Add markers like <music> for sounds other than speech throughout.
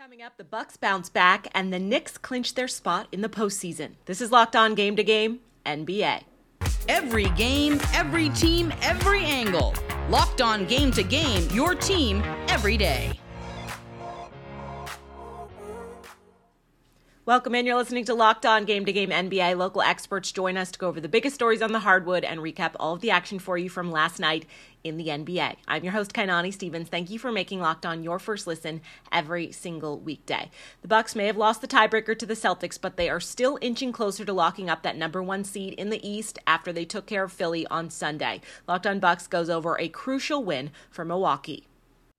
Coming up, the Bucks bounce back and the Knicks clinch their spot in the postseason. This is Locked On Game to Game NBA. Every game, every team, every angle. Locked On Game to Game, your team every day. Welcome in. You're listening to Locked On Game to Game NBA. Local experts join us to go over the biggest stories on the hardwood and recap all of the action for you from last night in the NBA. I'm your host Kainani Stevens. Thank you for making Locked On your first listen every single weekday. The Bucks may have lost the tiebreaker to the Celtics, but they are still inching closer to locking up that number 1 seed in the East after they took care of Philly on Sunday. Locked On Bucks goes over a crucial win for Milwaukee.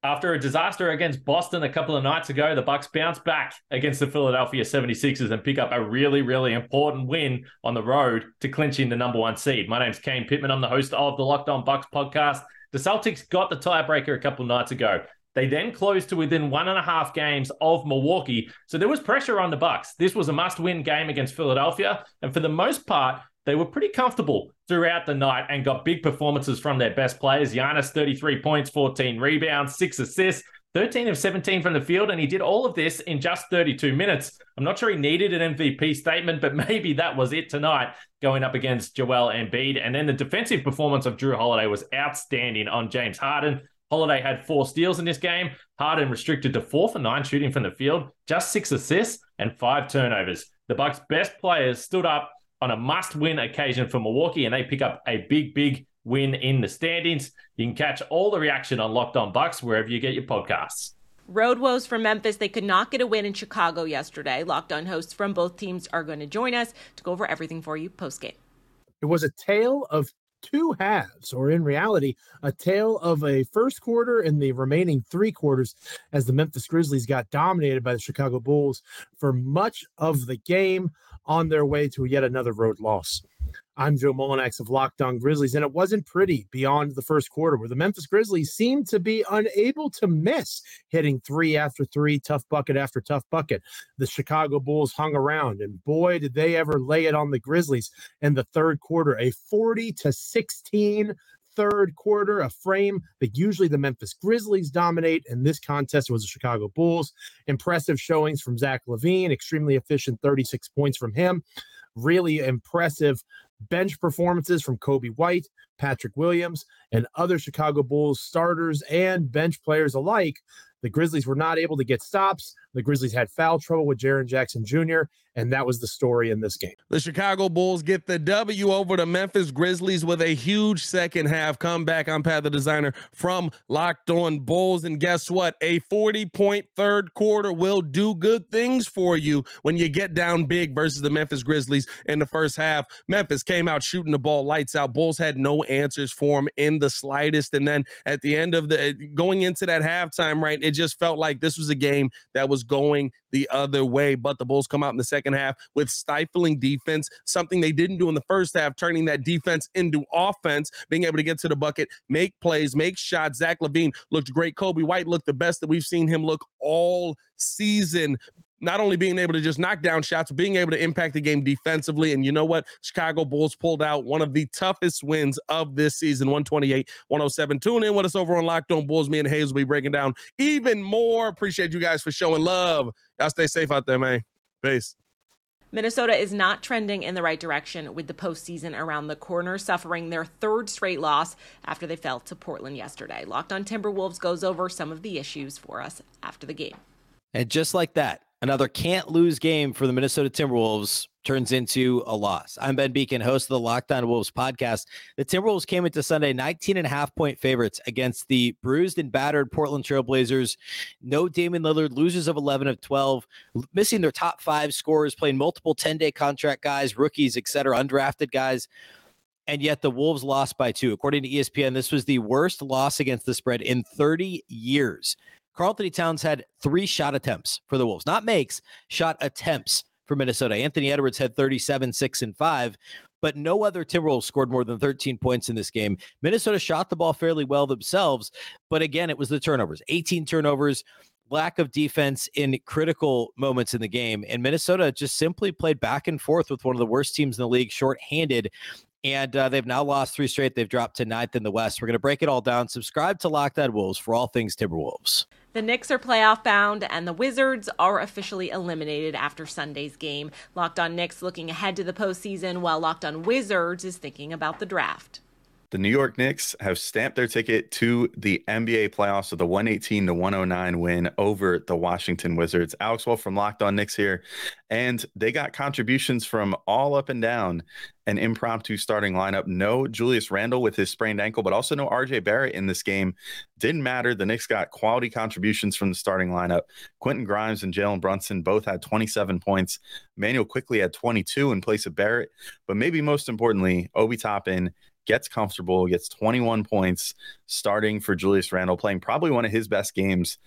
After a disaster against Boston a couple of nights ago, the Bucks bounce back against the Philadelphia 76ers and pick up a really, really important win on the road to clinching the number one seed. My name's Kane Pittman. I'm the host of the Locked On Bucks podcast. The Celtics got the tiebreaker a couple of nights ago. They then closed to within one and a half games of Milwaukee. So there was pressure on the Bucks. This was a must-win game against Philadelphia. And for the most part, they were pretty comfortable throughout the night and got big performances from their best players. Giannis, 33 points, 14 rebounds, six assists, 13 of 17 from the field, and he did all of this in just 32 minutes. I'm not sure he needed an MVP statement, but <laughs> maybe that was it tonight going up against Joel Embiid. And then the defensive performance of Jrue Holiday was outstanding on James Harden. Holiday had four steals in this game. Harden restricted to four for nine shooting from the field, just six assists and five turnovers. The Bucks' best players stood up on a must win occasion for Milwaukee, and they pick up a big, big win in the standings. You can catch all the reaction on Locked On Bucks wherever you get your podcasts. Road woes for Memphis. They could not get a win in Chicago yesterday. Locked on hosts from both teams are going to join us to go over everything for you post game. It was a tale of two halves, or in reality, a tale of a first quarter and the remaining three quarters as the Memphis Grizzlies got dominated by the Chicago Bulls for much of the game on their way to yet another road loss. I'm Joe Mullinax of Locked On Grizzlies, and it wasn't pretty beyond the first quarter, where the Memphis Grizzlies seemed to be unable to miss, hitting three after three, tough bucket after tough bucket. The Chicago Bulls hung around, and boy, did they ever lay it on the Grizzlies in the third quarter, a 40 to 16 third quarter, a frame that usually the Memphis Grizzlies dominate. In this contest, was the Chicago Bulls. Impressive showings from Zach LaVine, extremely efficient 36 points from him. Really impressive bench performances from Coby White, Patrick Williams, and other Chicago Bulls starters and bench players alike. The Grizzlies were not able to get stops. The Grizzlies had foul trouble with Jaren Jackson Jr., and that was the story in this game. The Chicago Bulls get the W over the Memphis Grizzlies with a huge second half comeback. I'm Pat the Designer from Locked On Bulls. And guess what? A 40 point third quarter will do good things for you when you get down big versus the Memphis Grizzlies in the first half. Memphis came out shooting the ball lights out. Bulls had no answers for him in the slightest. And then at the end of the going into that halftime, right, it just felt like this was a game that was was going the other way. But the Bulls come out in the second half with stifling defense, something they didn't do in the first half, turning that defense into offense, being able to get to the bucket, make plays, make shots. Zach LaVine looked great. Coby White looked the best that we've seen him look all season not only being able to just knock down shots, being able to impact the game defensively. And you know what? Chicago Bulls pulled out one of the toughest wins of this season 128 107. Tune in with us over on Locked On Bulls. Me and Hayes will be breaking down even more. Appreciate you guys for showing love. Y'all stay safe out there, man. Peace. Minnesota is not trending in the right direction with the postseason around the corner, suffering their third straight loss after they fell to Portland yesterday. Locked on Timberwolves goes over some of the issues for us after the game. And just like that, Another can't lose game for the Minnesota Timberwolves turns into a loss. I'm Ben Beecken, host of the Locked On Wolves podcast. The Timberwolves came into Sunday 19 and a half point favorites against the bruised and battered Portland Trailblazers. No Damian Lillard, losers of 11 of 12, missing their top five scorers, playing multiple 10 day contract guys, rookies, etc., undrafted guys. And yet the Wolves lost by two. According to ESPN, this was the worst loss against the spread in 30 years. Karl-Anthony Towns had three shot attempts for the Wolves, not makes, shot attempts for Minnesota. Anthony Edwards had 37, 6, and 5, but no other Timberwolves scored more than 13 points in this game. Minnesota shot the ball fairly well themselves, but again, it was the turnovers 18 turnovers, lack of defense in critical moments in the game. And Minnesota just simply played back and forth with one of the worst teams in the league, shorthanded. And uh, they've now lost three straight. They've dropped to ninth in the West. We're going to break it all down. Subscribe to Locked On Wolves for all things Timberwolves. The Knicks are playoff bound, and the Wizards are officially eliminated after Sunday's game. Locked on Knicks looking ahead to the postseason, while Locked on Wizards is thinking about the draft. The New York Knicks have stamped their ticket to the NBA playoffs with a 118 to 109 win over the Washington Wizards. Alex Wolf from Locked On Knicks here, and they got contributions from all up and down an impromptu starting lineup. No Julius Randle with his sprained ankle, but also no RJ Barrett in this game. Didn't matter. The Knicks got quality contributions from the starting lineup. Quentin Grimes and Jalen Brunson both had 27 points. Immanuel Quickley had 22 in place of Barrett. But maybe most importantly, Obi Toppin gets comfortable, gets 21 points starting for Julius Randle, playing probably one of his best games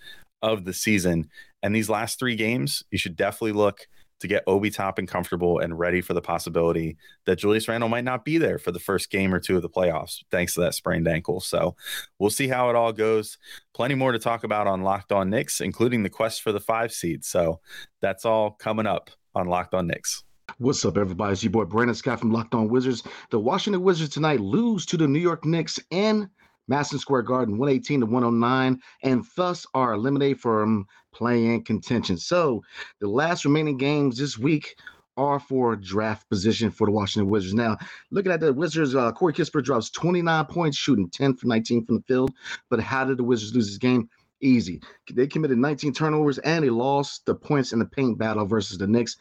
of the season. And these last three games, you should definitely look to get Obi Toppin comfortable and ready for the possibility that Julius Randle might not be there for the first game or two of the playoffs, thanks to that sprained ankle. So we'll see how it all goes. Plenty more to talk about on Locked On Knicks, including the quest for the five seed. So that's all coming up on Locked On Knicks. What's up, everybody? It's your boy Brandon Scott from Locked On Wizards. The Washington Wizards tonight lose to the New York Knicks in Madison Square Garden, 118 to 109, and thus are eliminated from playing contention. So the last remaining games this week are for draft position for the Washington Wizards. Now, looking at the Wizards, uh, Corey Kispert drops 29 points, shooting 10 for 19 from the field. But how did the Wizards lose this game? Easy. They committed 19 turnovers and they lost the points in the paint battle versus the Knicks.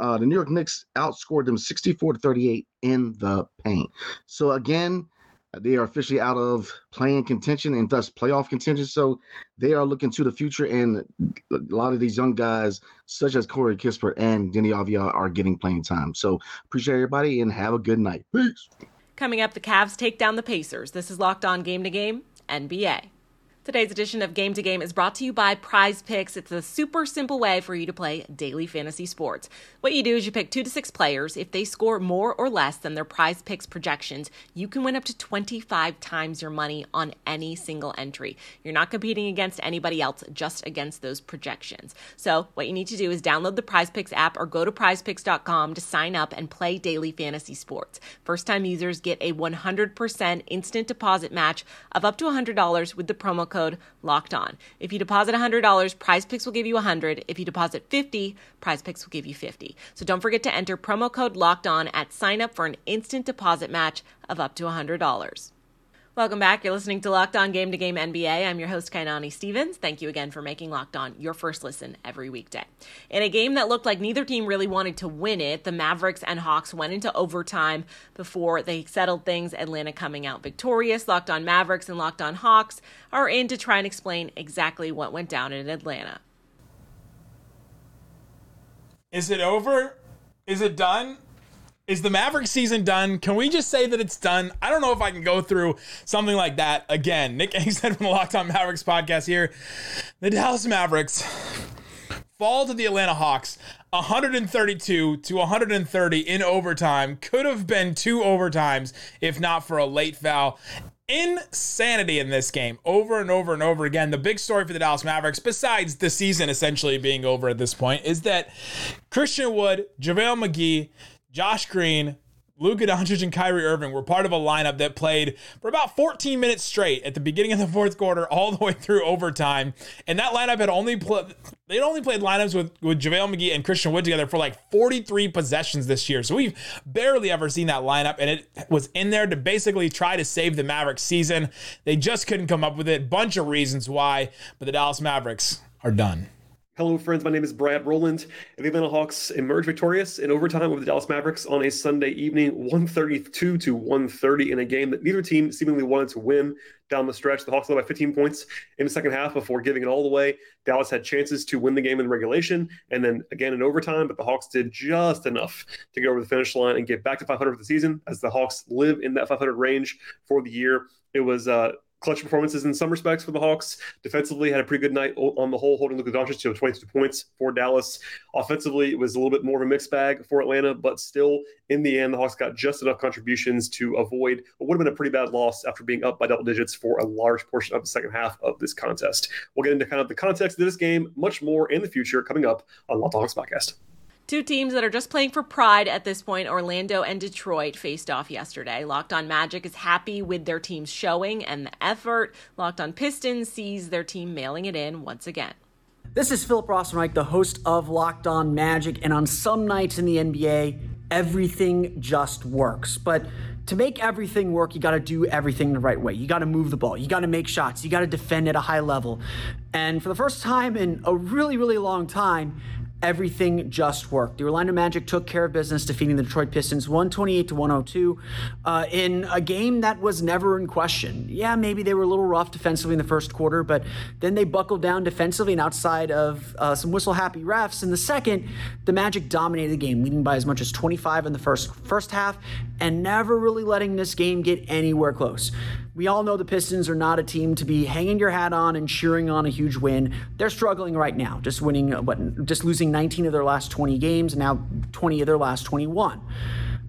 Uh, the New York Knicks outscored them 64 to 38 in the paint. So again, they are officially out of playing contention and thus playoff contention. So they are looking to the future, and a lot of these young guys, such as Corey Kispert and Deni Avdija, are getting playing time. So appreciate everybody and have a good night. Peace. Coming up, the Cavs take down the Pacers. This is Locked On Game to Game, NBA. Today's edition of Game to Game is brought to you by Prize Picks. It's a super simple way for you to play daily fantasy sports. What you do is you pick two to six players. If they score more or less than their Prize Picks projections, you can win up to 25 times your money on any single entry. You're not competing against anybody else, just against those projections. So, what you need to do is download the Prize Picks app or go to prizepicks.com to sign up and play daily fantasy sports. First time users get a 100% instant deposit match of up to $100 with the promo code locked on. If you deposit $100, Prize Picks will give you 100. If you deposit 50, Prize Picks will give you 50. So don't forget to enter promo code locked on at sign up for an instant deposit match of up to $100. Welcome back. You're listening to Locked On Game to Game NBA. I'm your host, Kainani Stevens. Thank you again for making Locked On your first listen every weekday. In a game that looked like neither team really wanted to win it, the Mavericks and Hawks went into overtime before they settled things. Atlanta coming out victorious. Locked On Mavericks and Locked On Hawks are in to try and explain exactly what went down in Atlanta. Is it over? Is it done? Is the Maverick season done? Can we just say that it's done? I don't know if I can go through something like that again. Nick Angstadt from the Locked On Mavericks podcast here. The Dallas Mavericks fall to the Atlanta Hawks 132 to 130 in overtime. Could have been two overtimes if not for a late foul insanity in this game over and over and over again. The big story for the Dallas Mavericks, besides the season essentially being over at this point, is that Christian Wood, JaVale McGee, Josh Green, Luka Doncic and Kyrie Irving were part of a lineup that played for about 14 minutes straight at the beginning of the fourth quarter, all the way through overtime. And that lineup had only played they'd only played lineups with, with JaVale McGee and Christian Wood together for like 43 possessions this year. So we've barely ever seen that lineup, and it was in there to basically try to save the Mavericks season. They just couldn't come up with it. Bunch of reasons why, but the Dallas Mavericks are done. Hello, friends. My name is Brad Rowland. The Atlanta Hawks emerged victorious in overtime over the Dallas Mavericks on a Sunday evening, 132 to 130 in a game that neither team seemingly wanted to win down the stretch. The Hawks led by 15 points in the second half before giving it all away. Dallas had chances to win the game in regulation and then again in overtime, but the Hawks did just enough to get over the finish line and get back to 500 for the season as the Hawks live in that 500 range for the year. It was uh, clutch performances in some respects for the Hawks. Defensively, had a pretty good night on the whole, holding Luka Doncic to 22 points for Dallas. Offensively, it was a little bit more of a mixed bag for Atlanta, but still, in the end, the Hawks got just enough contributions to avoid what would have been a pretty bad loss after being up by double digits for a large portion of the second half of this contest. We'll get into kind of the context of this game much more in the future coming up on Locked Hawks podcast. Two teams that are just playing for pride at this point, Orlando and Detroit, faced off yesterday. Locked on Magic is happy with their team's showing and the effort. Locked on Pistons sees their team mailing it in once again. This is Philip Rossman-Reich, the host of Locked On Magic, and on some nights in the NBA, everything just works. But to make everything work, you got to do everything the right way. You got to move the ball. You got to make shots. You got to defend at a high level. And for the first time in a really, really long time, everything just worked. The Orlando Magic took care of business, defeating the Detroit Pistons 128 to 102 uh, in a game that was never in question. Yeah, maybe they were a little rough defensively in the first quarter, but then they buckled down defensively and outside of uh, some whistle happy refs. In the second, the Magic dominated the game, leading by as much as 25 in the first first half, and never really letting this game get anywhere close. We all know the Pistons are not a team to be hanging your hat on and cheering on a huge win. They're struggling right now, just winning, what, just losing 19 of their last 20 games, and now 20 of their last 21.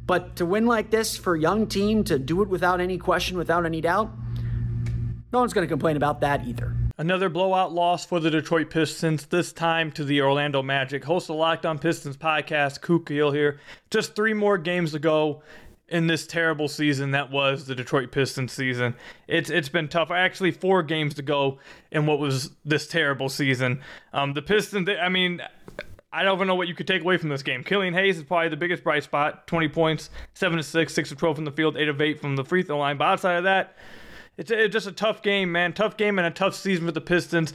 But to win like this for a young team, to do it without any question, without any doubt, no one's going to complain about that either. Another blowout loss for the Detroit Pistons, this time to the Orlando Magic. Host of Locked On Pistons podcast, Kook Hill here. Just three more games to go in this terrible season that was the Detroit Pistons season. It's it's been tough. Actually, four games to go in what was this terrible season. Um, the Pistons. I mean. I don't even know what you could take away from this game. Killian Hayes is probably the biggest bright spot. 20 points, 7 to 6, 6 of 12 from the field, 8 of 8 from the free throw line. But outside of that, it's, it's just a tough game, man. Tough game and a tough season for the Pistons.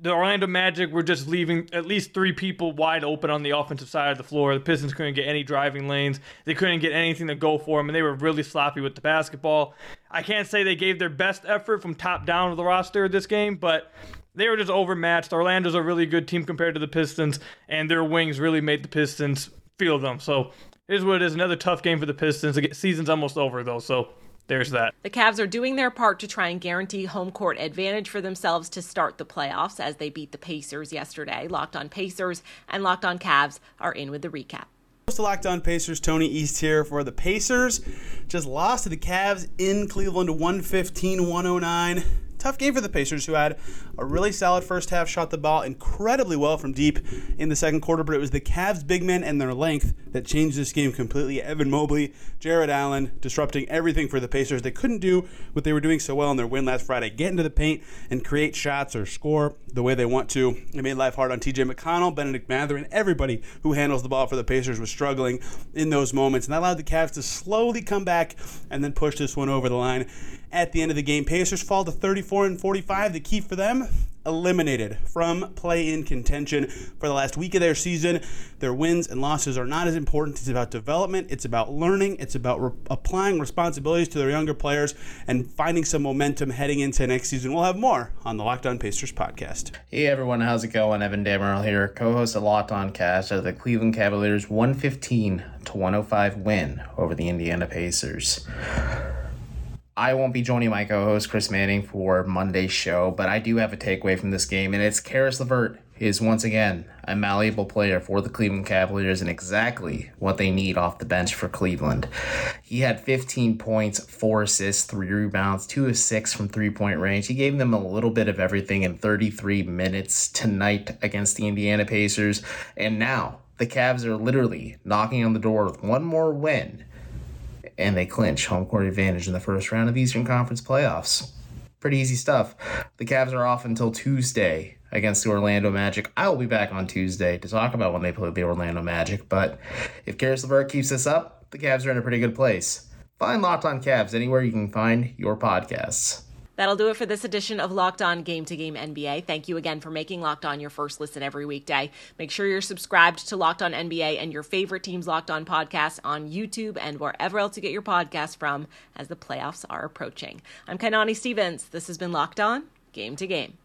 The Orlando Magic were just leaving at least three people wide open on the offensive side of the floor. The Pistons couldn't get any driving lanes. They couldn't get anything to go for them, and they were really sloppy with the basketball. I can't say they gave their best effort from top down of the roster this game, but they were just overmatched. Orlando's a really good team compared to the Pistons, and their wings really made the Pistons feel them. So is what it is. Another tough game for the Pistons. The season's almost over, though, so there's that. The Cavs are doing their part to try and guarantee home court advantage for themselves to start the playoffs as they beat the Pacers yesterday. Locked on Pacers and Locked on Cavs are in with the recap. Host of Locked On Pacers, Tony East here for the Pacers. Just lost to the Cavs in Cleveland 115 109 tough game for the Pacers, who had a really solid first half, shot the ball incredibly well from deep in the second quarter, but it was the Cavs' big men and their length that changed this game completely. Evan Mobley, Jarrett Allen, disrupting everything for the Pacers. They couldn't do what they were doing so well in their win last Friday get into the paint and create shots or score the way they want to. It made life hard on TJ McConnell, Bennedict Mathurin, and everybody who handles the ball for the Pacers was struggling in those moments. And that allowed the Cavs to slowly come back and then push this one over the line at the end of the game. Pacers fall to 34 and 45. The key for them eliminated from play in contention for the last week of their season. Their wins and losses are not as important. It's about development, it's about learning, it's about re- applying responsibilities to their younger players and finding some momentum heading into next season. We'll have more on the Locked On Pacers podcast. Hey everyone, how's it going? Evan Dammarell here, co-host of Locked On Cavs of the Cleveland Cavaliers 115 to 105 win over the Indiana Pacers. I won't be joining my co-host Chris Manning for Monday's show, but I do have a takeaway from this game, and it's Caris LeVert is once again a malleable player for the Cleveland Cavaliers and exactly what they need off the bench for Cleveland. He had 15 points, 4 assists, 3 rebounds, 2 of 6 from three point range. He gave them a little bit of everything in 33 minutes tonight against the Indiana Pacers. And now the Cavs are literally knocking on the door with one more win and they clinch home court advantage in the first round of the Eastern Conference playoffs. Pretty easy stuff. The Cavs are off until Tuesday against the Orlando Magic. I will be back on Tuesday to talk about when they play the Orlando Magic, but if Caris LeVert keeps this up, the Cavs are in a pretty good place. Find Locked On Cavs anywhere you can find your podcasts. That'll do it for this edition of Locked On Game to Game NBA. Thank you again for making Locked On your first listen every weekday. Make sure you're subscribed to Locked On NBA and your favorite team's Locked On podcast on YouTube and wherever else you get your podcasts from as the playoffs are approaching. I'm Kainani Stevens. This has been Locked On Game to Game.